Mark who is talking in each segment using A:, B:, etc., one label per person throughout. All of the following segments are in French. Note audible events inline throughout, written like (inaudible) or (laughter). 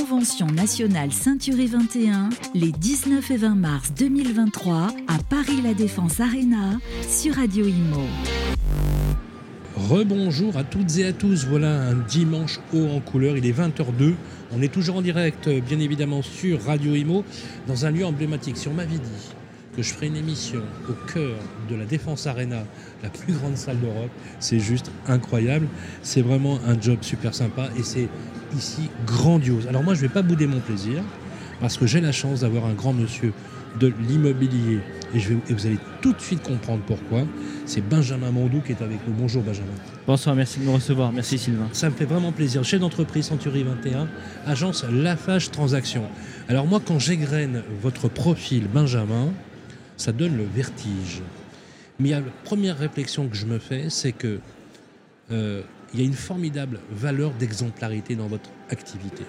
A: Convention nationale Ceinture 21 les 19 et 20 mars 2023 à Paris La Défense Arena sur Radio Imo.
B: Rebonjour à toutes et à tous. Voilà un dimanche haut en couleur. Il est 20h02. On est toujours en direct, bien évidemment, sur Radio Imo, dans un lieu emblématique. Sur ma vie dit que je ferai une émission au cœur de la Défense Arena, la plus grande salle d'Europe, c'est juste incroyable. C'est vraiment un job super sympa et c'est ici grandiose. Alors moi, je ne vais pas bouder mon plaisir parce que j'ai la chance d'avoir un grand monsieur de l'immobilier et, je vais, vous allez tout de suite comprendre pourquoi. C'est Benjamin Mondou qui est avec nous. Bonjour Benjamin.
C: Bonsoir, merci de me recevoir. Merci Sylvain.
B: Ça me fait vraiment plaisir. Chef d'entreprise Century 21, agence Lafage Transaction. Alors moi, quand j'égrène votre profil Benjamin, ça donne le vertige. Mais la première réflexion que je me fais, c'est que euh, il y a une formidable valeur d'exemplarité dans votre activité.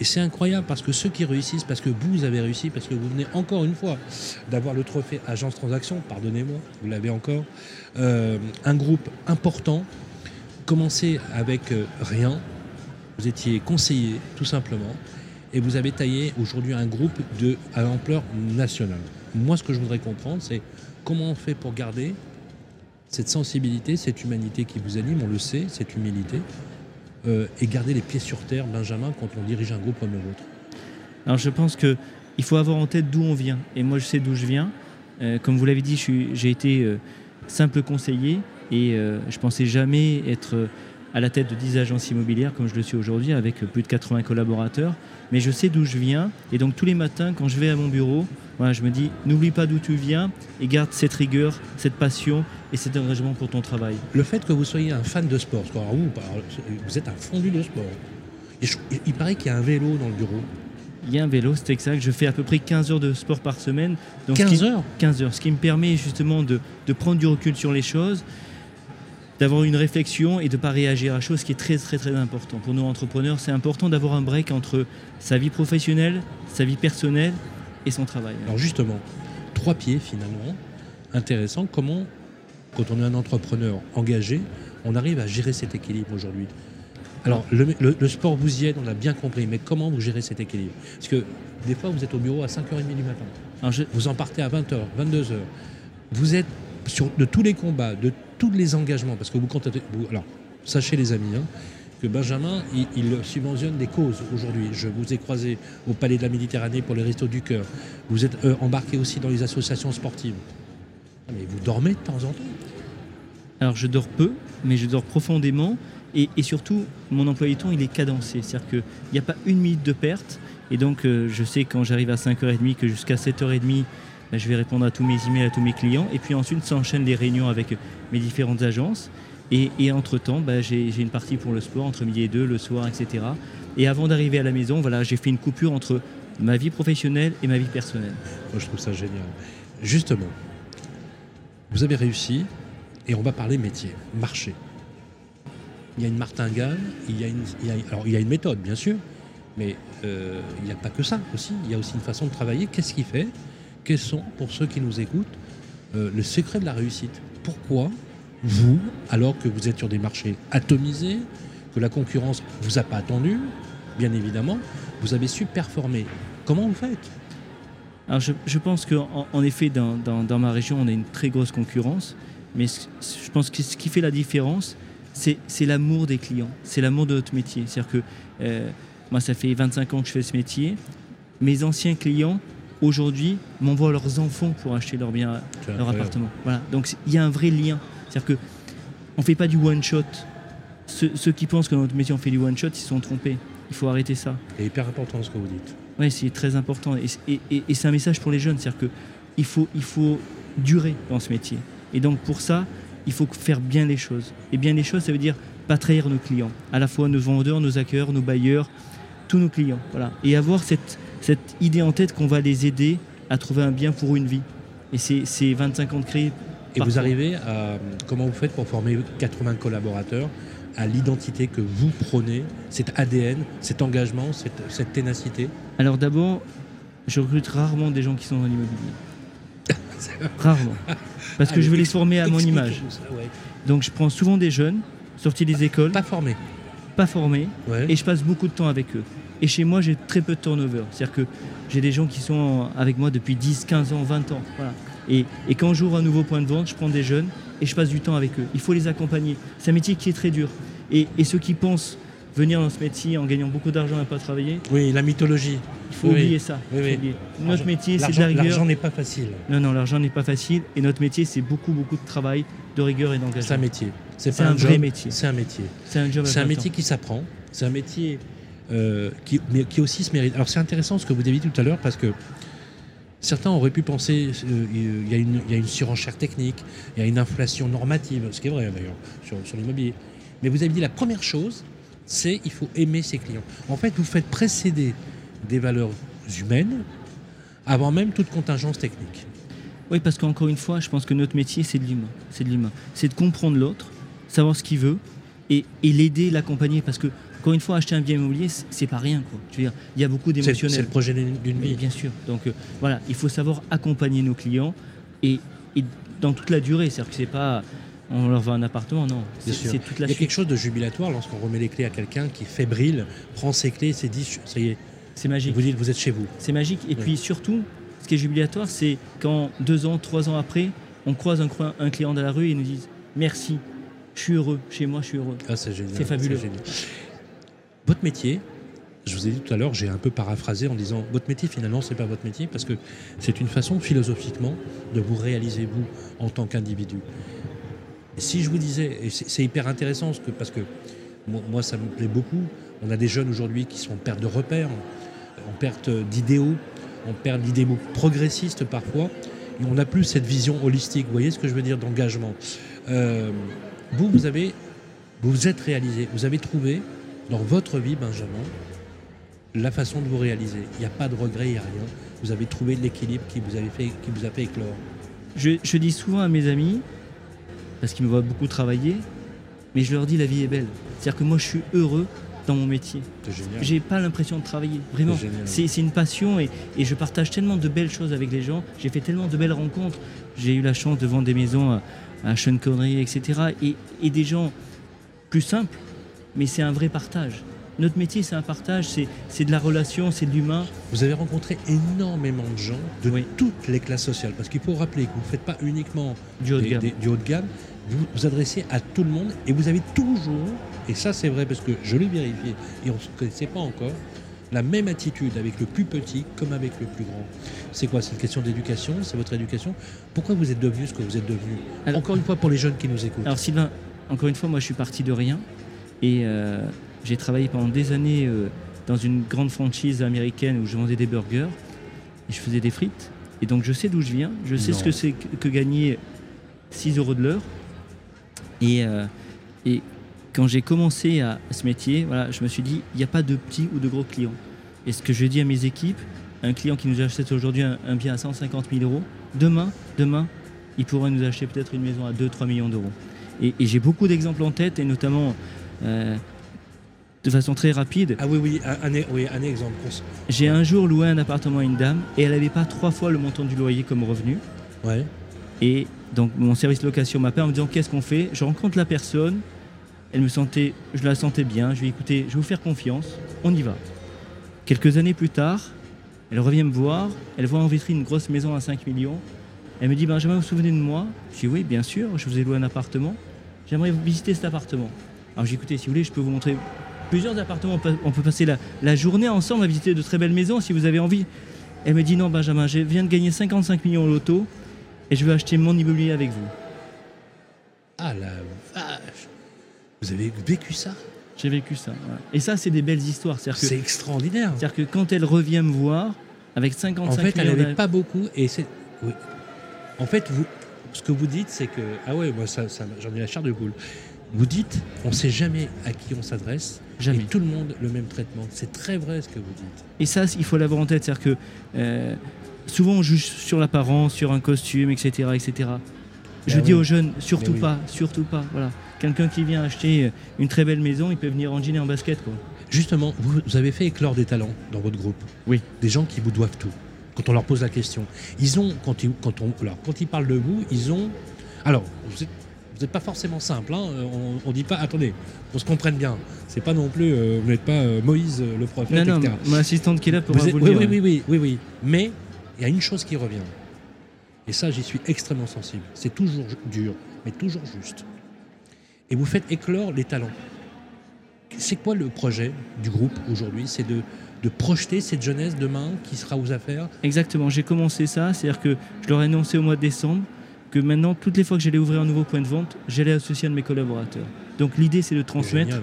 B: Et c'est incroyable parce que ceux qui réussissent, parce que vous avez réussi, parce que vous venez encore une fois d'avoir le trophée Agence Transaction, pardonnez-moi, vous l'avez encore, euh, un groupe important, commencé avec euh, rien, vous étiez conseiller tout simplement, et vous avez taillé aujourd'hui un groupe à l'ampleur nationale. Moi, ce que je voudrais comprendre, c'est comment on fait pour garder cette sensibilité, cette humanité qui vous anime, on le sait, cette humilité, euh, et garder les pieds sur terre, Benjamin, quand on dirige un groupe comme le vôtre
C: Alors je pense qu'il faut avoir en tête d'où on vient. Et moi, je sais d'où je viens. Euh, comme vous l'avez dit, j'ai été euh, simple conseiller et je pensais jamais être à la tête de 10 agences immobilières comme je le suis aujourd'hui avec plus de 80 collaborateurs. Mais je sais d'où je viens et donc tous les matins quand je vais à mon bureau, je me dis n'oublie pas d'où tu viens et garde cette rigueur, cette passion et cet engagement pour ton travail.
B: Le fait que vous soyez un fan de sport, vous, vous êtes un fondu de sport. il paraît qu'il y a un vélo dans le bureau.
C: Il y a un vélo, c'est exact. Je fais à peu près 15 heures de sport par semaine.
B: 15 heures?
C: 15 heures, ce qui me permet justement de, de prendre du recul sur les choses d'avoir une réflexion et de ne pas réagir à chose qui est très très très important. Pour nous entrepreneurs, c'est important d'avoir un break entre sa vie professionnelle, sa vie personnelle et son travail.
B: Alors justement, trois pieds finalement, intéressant. Comment, quand on est un entrepreneur engagé, on arrive à gérer cet équilibre aujourd'hui? Alors, le, sport vous y aide, on a bien compris, mais comment vous gérez cet équilibre? Parce que des fois, vous êtes au bureau à 5h30 du matin. Vous en partez à 20h, 22h. Vous êtes de tous les combats, de tous les engagements, parce que vous comptez. alors, sachez les amis, hein, que Benjamin, il, subventionne des causes aujourd'hui. Je vous ai croisé au Palais de la Méditerranée pour les Restos du Cœur. Vous êtes euh, embarqué aussi dans les associations sportives. Mais vous dormez de temps en temps
C: Alors, je dors peu, mais je dors profondément. Et, surtout, mon emploi du temps, il est cadencé. C'est-à-dire qu'il n'y a pas une minute de perte. Et donc, euh, je sais quand j'arrive à 5h30 que jusqu'à 7h30, je vais répondre à tous mes emails, à tous mes clients. Et puis ensuite, s'enchaînent les réunions avec mes différentes agences. Et, entre-temps, ben, j'ai une partie pour le sport, entre midi et deux, le soir, etc. Et avant d'arriver à la maison, voilà, j'ai fait une coupure entre ma vie professionnelle et ma vie personnelle.
B: Moi, je trouve ça génial. Justement, vous avez réussi, et on va parler métier, marché. Il y a une martingale, il y a une, alors il y a une méthode, bien sûr, mais euh, il n'y a pas que ça aussi. Il y a aussi une façon de travailler. Qu'est-ce qui fait quels sont, pour ceux qui nous écoutent, euh, le secret de la réussite? Pourquoi vous, alors que vous êtes sur des marchés atomisés, que la concurrence ne vous a pas attendu, bien évidemment, vous avez su performer? Comment vous faites?
C: Alors je, pense qu'en en, effet, dans, ma région, on a une très grosse concurrence, mais je pense que ce qui fait la différence, c'est l'amour des clients, c'est l'amour de notre métier. C'est-à-dire que euh, moi, ça fait 25 ans que je fais ce métier. Mes anciens clients, aujourd'hui m'envoient leurs enfants pour acheter leur bien, leur appartement. Voilà. Donc il y a un vrai lien. C'est-à-dire que on fait pas du one shot. Ceux, qui pensent que dans notre métier on fait du one shot, ils se sont trompés. Il faut arrêter ça.
B: C'est hyper important ce que vous dites.
C: Oui, c'est très important. Et, et, c'est un message pour les jeunes. C'est-à-dire qu'il faut, il faut durer dans ce métier. Et donc pour ça, il faut faire bien les choses. Et bien les choses, ça veut dire pas trahir nos clients. À la fois nos vendeurs, nos acquéreurs, nos bailleurs, tous nos clients. Voilà. Et avoir cette, cette idée en tête qu'on va les aider à trouver un bien pour une vie. Et c'est 25 ans de créer.
B: Et vous arrivez à. Comment vous faites pour former 80 collaborateurs à l'identité que vous prenez, cet ADN, cet engagement, cette, ténacité?
C: Alors d'abord, je recrute rarement des gens qui sont dans l'immobilier. (laughs) rarement. Parce que je veux les former à mon image. Donc je prends souvent des jeunes sortis des écoles.
B: Pas formés.
C: Pas formés. Et je passe beaucoup de temps avec eux. Et chez moi, j'ai très peu de turnover. C'est-à-dire que j'ai des gens qui sont avec moi depuis 10, 15 ans, 20 ans. Voilà. Et, et quand j'ouvre un nouveau point de vente, je prends des jeunes et je passe du temps avec eux. Il faut les accompagner. C'est un métier qui est très dur. Et, et ceux qui pensent venir dans ce métier en gagnant beaucoup d'argent et pas travailler,
B: Oui, la mythologie.
C: il faut
B: Oui,
C: oublier ça.
B: Oui, oui.
C: oublier. Notre métier, c'est de la rigueur.
B: L'argent n'est pas facile.
C: Non, non, l'argent n'est pas facile. Et notre métier, c'est beaucoup, beaucoup de travail, de rigueur et
B: C'est un
C: d'engagement.
B: métier. C'est
C: un vrai
B: job,
C: métier.
B: C'est un métier.
C: C'est un job à
B: C'est un métier qui s'apprend. C'est un métier euh, qui, mais qui aussi se mérite. Alors c'est intéressant ce que vous avez dit tout à l'heure parce que certains auraient pu penser euh, il y, a une- y a une surenchère technique, il y a une inflation normative, ce qui est vrai d'ailleurs sur, sur l'immobilier. Mais vous avez dit la première chose, c'est il faut aimer ses clients. En fait, vous faites précéder des valeurs humaines avant même toute contingence technique.
C: Oui, parce qu'encore une fois, je pense que notre métier, c'est de l'humain. C'est de l'humain. C'est de comprendre l'autre, savoir ce qu'il veut et, et l'aider, l'accompagner. Parce que, encore une fois, acheter un bien immobilier, c'est- pas rien. Quoi. Je veux dire, il y a beaucoup
B: C'est c'est
C: d'émotionnel.
B: le projet d'une vie.
C: bien sûr. Donc euh, voilà, il faut savoir accompagner nos clients et, et dans toute la durée. C'est-à-dire que c'est pas on leur vend un appartement, non. C'est toute la
B: Il y a
C: suite.
B: quelque chose de jubilatoire lorsqu'on remet les clés à quelqu'un qui fébrile, prend ses clés, s'est dit ça y est,
C: C'est magique.
B: vous dites vous êtes chez vous.
C: C'est magique. Et puis surtout, ce qui est jubilatoire, c'est quand deux ans, trois ans après, on croise un, client dans la rue et il nous dit merci, je suis heureux, chez moi je suis heureux.
B: Ah, c'est génial.
C: C'est fabuleux.
B: Votre métier, je vous ai dit tout à l'heure, j'ai un peu paraphrasé en disant votre métier finalement c'est pas votre métier parce que c'est une façon philosophiquement de vous réaliser vous en tant qu'individu. Si je vous disais, et c'est hyper intéressant parce que, moi, ça me plaît beaucoup, on a des jeunes aujourd'hui qui sont en perte de repères, en perte d'idéaux, en perte d'idéaux progressistes parfois, et on n'a plus cette vision holistique, vous voyez ce que je veux dire, d'engagement? Euh, vous, vous avez, vous êtes réalisé, vous avez trouvé dans votre vie, Benjamin, la façon de vous réaliser. Il n'y a pas de regret, il n'y a rien. Vous avez trouvé l'équilibre qui vous, avez fait, qui vous a fait éclore.
C: Je, je dis souvent à mes amis, parce qu'ils me voient beaucoup travailler, mais je leur dis la vie est belle. C'est-à-dire que moi je suis heureux dans mon métier.
B: C'est génial.
C: J'ai pas l'impression de travailler, vraiment.
B: C'est
C: une passion et, et je partage tellement de belles choses avec les gens. J'ai fait tellement de belles rencontres. J'ai eu la chance de vendre des maisons à, à Sean Connery, etc. Et, et des gens plus simples, mais c'est un vrai partage. Notre métier, c'est un partage, c'est de la relation, c'est de l'humain.
B: Vous avez rencontré énormément de gens de
C: Oui.
B: toutes les classes sociales. Parce qu'il faut rappeler que vous ne faites pas uniquement
C: Du haut de
B: des-
C: gamme.
B: des- du haut de gamme, vous vous adressez à tout le monde et vous avez toujours, et ça c'est vrai parce que je l'ai vérifié et on ne se connaissait pas encore, la même attitude avec le plus petit comme avec le plus grand. C'est quoi? C'est une question d'éducation? C'est votre éducation? Pourquoi vous êtes devenu ce que vous êtes devenu?
C: Alors-
B: Encore une fois pour les jeunes qui nous écoutent.
C: Alors Sylvain, encore une fois, moi je suis parti de rien et euh, j'ai travaillé pendant des années euh, dans une grande franchise américaine où je vendais des burgers et je faisais des frites. Et donc je sais d'où je viens, je sais
B: Non.
C: ce que c'est que, que gagner 6 euros de l'heure. Et, euh, et quand j'ai commencé à, à ce métier, voilà, je me suis dit, il n'y a pas de petits ou de gros clients. Et ce que je dis à mes équipes, un client qui nous achète aujourd'hui un, un bien à 150 000 euros, demain, demain, il pourrait nous acheter peut-être une maison à 2-3 millions d'euros. Et, et j'ai beaucoup d'exemples en tête, et notamment euh, de façon très rapide.
B: Ah oui, oui, un, un- oui, un exemple.
C: J'ai un jour loué un appartement à une dame et elle n'avait pas trois fois le montant du loyer comme revenu.
B: Ouais.
C: Et donc mon service location m'appelle en me disant qu'est-ce qu'on fait? Je rencontre la personne, elle me sentait, je la sentais bien, je lui ai dit, écoutez, je vais vous faire confiance, on y va. Quelques années plus tard, elle revient me voir, elle voit en vitrine une grosse maison à 5 millions. Elle me dit Benjamin, vous vous souvenez de moi? Je dis oui, bien sûr, je vous ai loué un appartement. J'aimerais visiter cet appartement. Alors j'ai écouté, si vous voulez, je peux vous montrer plusieurs appartements. On peut- passer la, la journée ensemble à visiter de très belles maisons si vous avez envie. Elle me dit non, Benjamin, je viens de gagner 55 millions au loto et je veux acheter mon immobilier avec vous.
B: Ah la vache Vous avez vécu ça?
C: J'ai vécu ça. voilà. Et ça, c'est des belles histoires.
B: C'est extraordinaire.
C: c'est-à-dire que quand elle revient me voir, avec 55
B: En fait, elle
C: millions
B: n'avait
C: d'a-
B: pas beaucoup. Et c'est. Oui. En fait, vous, ce que vous dites, c'est que. Ah ouais, moi, ça, ça- j'en ai la chair de poule. Vous dites, on ne sait jamais à qui on s'adresse.
C: Jamais.
B: Et tout le monde le même traitement. C'est très vrai ce que vous dites.
C: Et ça, il faut l'avoir en tête. C'est-à-dire que euh, souvent, on juge sur l'apparence, sur un costume, etc. etc. Je
B: Ben
C: dis
B: oui.
C: aux jeunes, surtout
B: Ben oui.
C: pas, surtout pas. Voilà. Quelqu'un qui vient acheter une très belle maison, il peut venir en jean et en basket. Quoi.
B: Justement, vous, vous avez fait éclore des talents dans votre groupe.
C: Oui.
B: Des gens qui vous doivent tout. Quand on leur pose la question, ils ont, quand ils, quand on, alors, quand ils parlent de vous, ils ont. Alors, vous, êtes- vous n'êtes pas forcément simple. hein. On ne dit pas, attendez, on se comprenne bien. C'est pas non plus, euh, vous n'êtes pas euh, Moïse euh, le prophète,
C: Non, non,
B: etc.
C: mon assistante qui est là pourra
B: Vous
C: vous,
B: êtes-
C: le
B: oui,
C: dire.
B: oui, oui, oui, oui, oui. Mais il y a une chose qui revient. Et ça, j'y suis extrêmement sensible. C'est toujours dur, mais toujours juste. Et vous faites éclore les talents. C'est quoi le projet du groupe aujourd'hui? C'est de, de projeter cette jeunesse demain qui sera aux affaires?
C: Exactement, j'ai commencé ça, c'est-à-dire que je leur ai annoncé au mois de décembre que maintenant, toutes les fois que j'allais ouvrir un nouveau point de vente, j'allais associer un de mes collaborateurs. Donc l'idée, c'est de transmettre,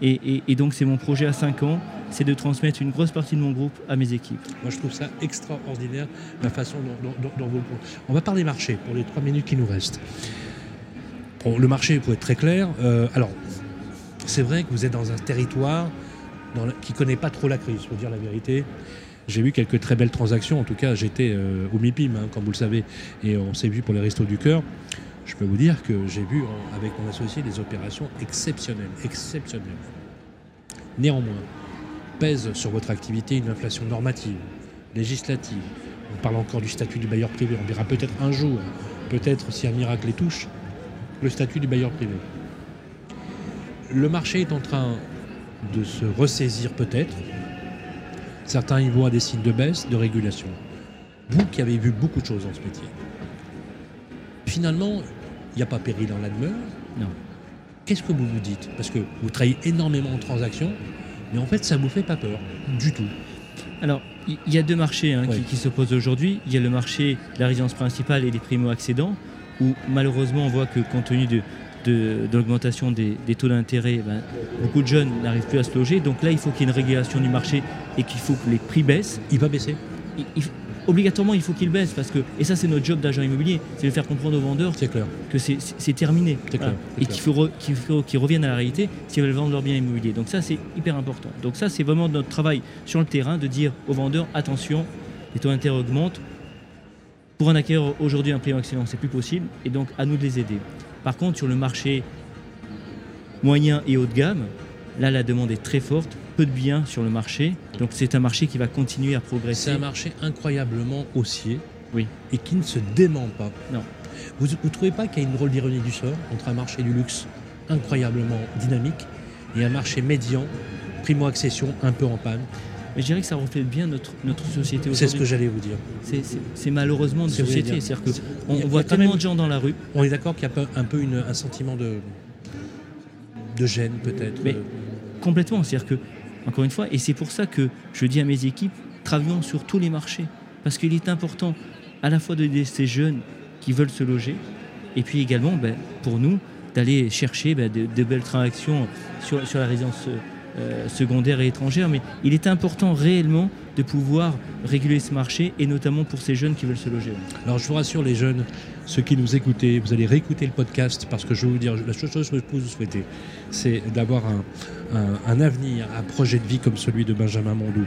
C: et, et- et donc c'est mon projet à 5 ans, c'est de transmettre une grosse partie de mon groupe à mes équipes.
B: Moi, je trouve ça extraordinaire, la façon dont, dont- dont- dont vous... On va parler marché pour les trois minutes qui nous restent. Bon, le marché, pour être très clair, euh, alors, c'est vrai que vous êtes dans un territoire dans le- qui ne connaît pas trop la crise, pour dire la vérité. J'ai vu quelques très belles transactions, en tout cas, j'étais euh, au MIPIM, hein, comme vous le savez, et on s'est vu pour les Restos du Cœur. Je peux vous dire que j'ai vu en- avec mon associé des opérations exceptionnelles, exceptionnelles. Néanmoins, pèse sur votre activité une inflation normative, législative. On parle encore du statut du bailleur privé. On verra peut-être un jour, peut-être si un miracle les touche, le statut du bailleur privé. Le marché est en train de se ressaisir peut-être. Certains y voient des signes de baisse, de régulation. Vous qui avez vu beaucoup de choses dans ce métier, finalement, il n'y a pas péril dans la demeure.
C: Non.
B: Qu'est-ce que vous vous dites? Parce que vous travaillez énormément en transactions, mais en fait, ça ne vous fait pas peur du tout.
C: Alors, il y a deux marchés hein,
B: Ouais.
C: qui, qui s'opposent aujourd'hui. Il y a le marché de la résidence principale et des primo-accédants, où malheureusement on voit que compte tenu de, de- de l'augmentation des, des taux d'intérêt, ben, beaucoup de jeunes n'arrivent plus à se loger. Donc là, il faut qu'il y ait une régulation du marché et qu'il faut que les prix baissent.
B: Il va baisser
C: Il- il- obligatoirement, il faut qu'ils baissent parce que, et ça c'est notre job d'agent immobilier, c'est de faire comprendre aux vendeurs
B: clair.
C: que c'est- terminé Voilà.
B: clair,
C: et qu'il faut, qu'il qu'ils reviennent à la réalité s'ils veulent vendre leur bien immobilier. Donc ça c'est hyper important. Donc ça c'est vraiment notre travail sur le terrain de dire aux vendeurs attention, les taux d'intérêt augmentent. Pour un acquéreur aujourd'hui un prix excellent c'est plus possible et donc à nous de les aider. Par contre sur le marché moyen et haut de gamme, là la demande est très forte, peu de biens sur le marché, donc c'est un marché qui va continuer à progresser.
B: C'est un marché incroyablement haussier
C: Oui.
B: et qui ne se dément pas.
C: Non.
B: Vous ne trouvez pas qu'il y a une drôle d'ironie du sort entre un marché du luxe incroyablement dynamique et un marché médian, primo-accession, un peu en panne
C: Mais je dirais que ça reflète bien notre, notre société aujourd'hui.
B: C'est ce que j'allais vous dire.
C: C'est- malheureusement
B: vrai
C: société.
B: dire.
C: C'est-à-dire qu'on voit
B: a
C: tellement
B: même-
C: de gens dans la rue.
B: On est d'accord qu'il y a un peu une- un sentiment de, de gêne peut-être
C: Mais-
B: euh,
C: Complètement. C'est-à-dire que, encore une fois, et c'est pour ça que je dis à mes équipes, travaillons sur tous les marchés. Parce qu'il est important à la fois d'aider ces jeunes qui veulent se loger, et puis également ben, pour nous d'aller chercher ben, de, de belles transactions sur, sur la résidence euh, secondaire et étrangère. Mais il est important réellement de pouvoir réguler ce marché, et notamment pour ces jeunes qui veulent se loger.
B: Alors je vous rassure les jeunes, ceux qui nous écoutez, vous allez réécouter le podcast parce que je vais vous dire, la seule chose que je peux vous souhaiter, c'est d'avoir un, un- un avenir, un projet de vie comme celui de Benjamin Mondou.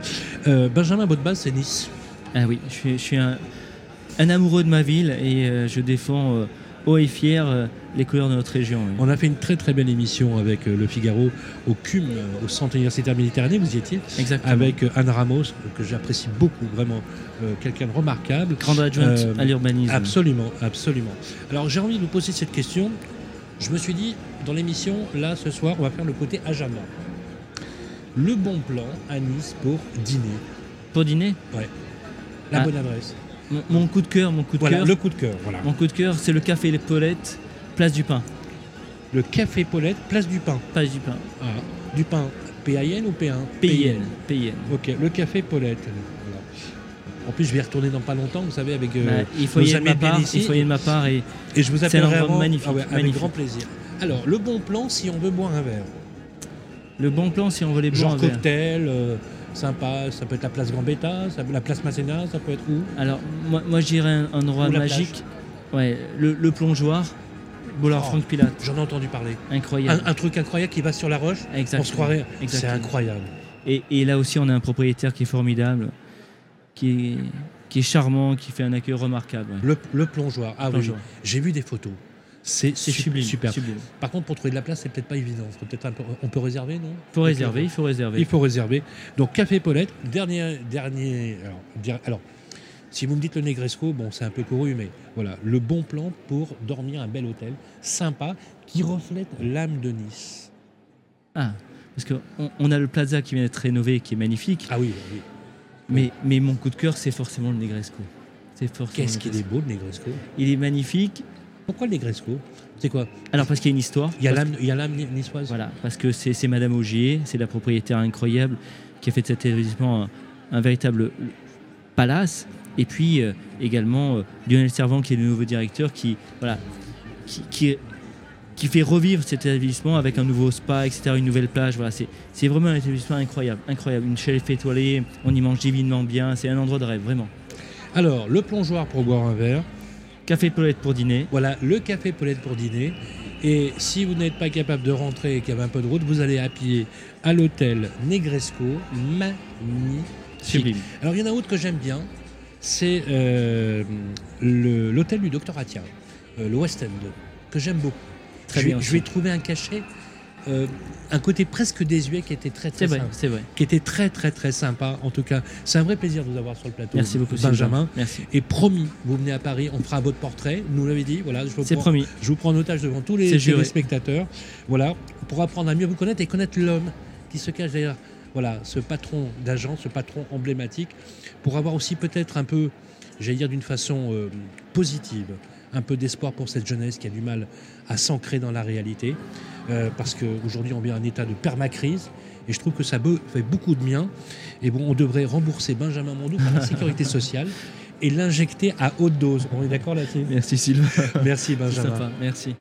B: Euh, Benjamin, votre base c'est Nice.
C: Ah oui, je suis, je suis un, un amoureux de ma ville et euh, je défends euh, haut et fier euh, les couleurs de notre région. oui.
B: On a fait une très très belle émission avec euh, Le Figaro au CUM, euh, au Centre universitaire méditerranéen, vous y étiez,
C: Exactement.
B: avec Anne Ramos, que j'apprécie beaucoup, vraiment euh, quelqu'un de remarquable.
C: Grande adjointe
B: Euh,
C: à l'urbanisme.
B: Absolument, absolument. Alors j'ai envie de vous poser cette question. Je me suis dit, dans l'émission, là, ce soir, on va faire le côté Ajama. Le bon plan à Nice pour dîner.
C: Pour dîner,
B: La
C: Ah.
B: bonne adresse.
C: Mon, mon coup de cœur, mon coup de
B: Voilà,
C: cœur,
B: le coup de cœur. Voilà.
C: mon coup de cœur, c'est le café Les Paulettes, place du pain.
B: Le café Paulette, place du pain.
C: Place du pain.
B: Ah, du pain. PAIN ou P1
C: PIN. PIN.
B: Ok, le café Paulette. Voilà. En plus, je vais y retourner dans pas longtemps, vous savez, avec euh,
C: Bah, il faut
B: nos
C: y aller de
B: amis
C: ma part. Il faut y de ma part et
B: Et je vous
C: C'est un
B: appellerai avant.
C: magnifique,
B: Ah ouais, avec
C: magnifique.
B: grand plaisir. Alors, le bon plan si on veut boire un verre.
C: le bon plan si on veut les boire
B: Genre
C: un verre.
B: cocktail, euh, sympa, ça peut être la place Gambetta, ça- la place Masséna, ça peut être où?
C: Alors, moi, moi je dirais un, endroit magique. Ouais, le, le plongeoir, Boulard
B: Oh.
C: Franck Pilate.
B: J'en ai entendu parler.
C: Incroyable.
B: Un, un truc incroyable qui va sur la roche,
C: Exactement.
B: on se croirait. C'est incroyable.
C: Et, et là aussi, on a un propriétaire qui est formidable, qui est, qui est charmant, qui fait un accueil remarquable. ouais.
B: Le, le plongeoir. Ah
C: Plongeoir.
B: oui, j'ai vu des photos. C'est
C: C'est
B: su-
C: sublime.
B: super.
C: sublime.
B: Par contre, pour trouver de la place, c'est peut-être pas évident. Peut-être peu- on peut réserver, non?
C: Il faut réserver, il faut réserver.
B: Il faut réserver. Donc, Café Paulette, dernier. dernier alors, Si vous me dites le Negresco, bon, c'est un peu couru, mais voilà, le bon plan pour dormir un bel hôtel, sympa, qui reflète l'âme de Nice.
C: Ah, parce qu'on on a le Plaza qui vient d'être rénové, qui est magnifique.
B: Ah oui, oui.
C: Mais, mais mon coup de cœur, c'est forcément le Negresco. C'est forcément
B: Qu'est-ce qu'il est beau, le Negresco.
C: Il est magnifique.
B: Pourquoi le Negresco? C'est quoi?
C: Alors parce qu'il y a une histoire.
B: Il y a l'âme niçoise
C: Voilà, parce que c'est Madame Augier, c'est la propriétaire incroyable qui a fait de cet établissement un, un véritable palace. Et puis euh, également euh, Lionel Servant qui est le nouveau directeur qui, voilà, qui, qui, qui fait revivre cet établissement avec un nouveau spa, etc., une nouvelle plage. Voilà, c'est vraiment un établissement incroyable, incroyable. Une chaise étoilée, on y mange divinement bien, c'est un endroit de rêve, vraiment.
B: Alors, le plongeoir pour boire un verre.
C: Café Paulette pour dîner.
B: Voilà, le café Paulette pour dîner. Et si vous n'êtes pas capable de rentrer et qu'il y avait un peu de route, vous allez à pied à l'hôtel Negresco. Magnifique.
C: Sublime.
B: Alors, il y en a autre que j'aime bien. C'est euh, l'hôtel du docteur Atia, euh, le West End, que j'aime beaucoup.
C: Très
B: je,
C: bien
B: je
C: aussi.
B: vais trouver un cachet, euh, un côté presque désuet qui était très très
C: vrai,
B: sympa.
C: c'est vrai.
B: Qui était très très très sympa. En tout cas, c'est un vrai plaisir de vous avoir sur le plateau.
C: Merci beaucoup,
B: Benjamin.
C: Merci.
B: Et promis, vous venez à Paris, on fera votre portrait. Nous l'avez dit, voilà. Je vous,
C: C'est
B: prends,
C: promis.
B: je vous prends en otage devant tous les téléspectateurs. Voilà, pour apprendre à mieux vous connaître et connaître l'homme qui se cache derrière. Voilà, ce patron d'agence, ce patron emblématique, pour avoir aussi peut-être un peu, j'allais dire d'une façon euh, positive, un peu d'espoir pour cette jeunesse qui a du mal à s'ancrer dans la réalité, euh, parce qu'aujourd'hui on vit un état de permacrise. Et je trouve que ça fait beaucoup de bien. Et bon, on devrait rembourser Benjamin Mondou par la sécurité (laughs) sociale et l'injecter à haute dose. On est d'accord là-dessus?
C: Merci Sylvain.
B: Merci
C: C'est
B: Benjamin.
C: sympa, merci.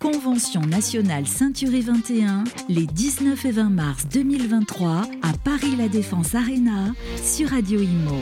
A: Convention nationale Ceinturé 21, les 19 et 20 mars 2023 à Paris La Défense Arena sur Radio Imo.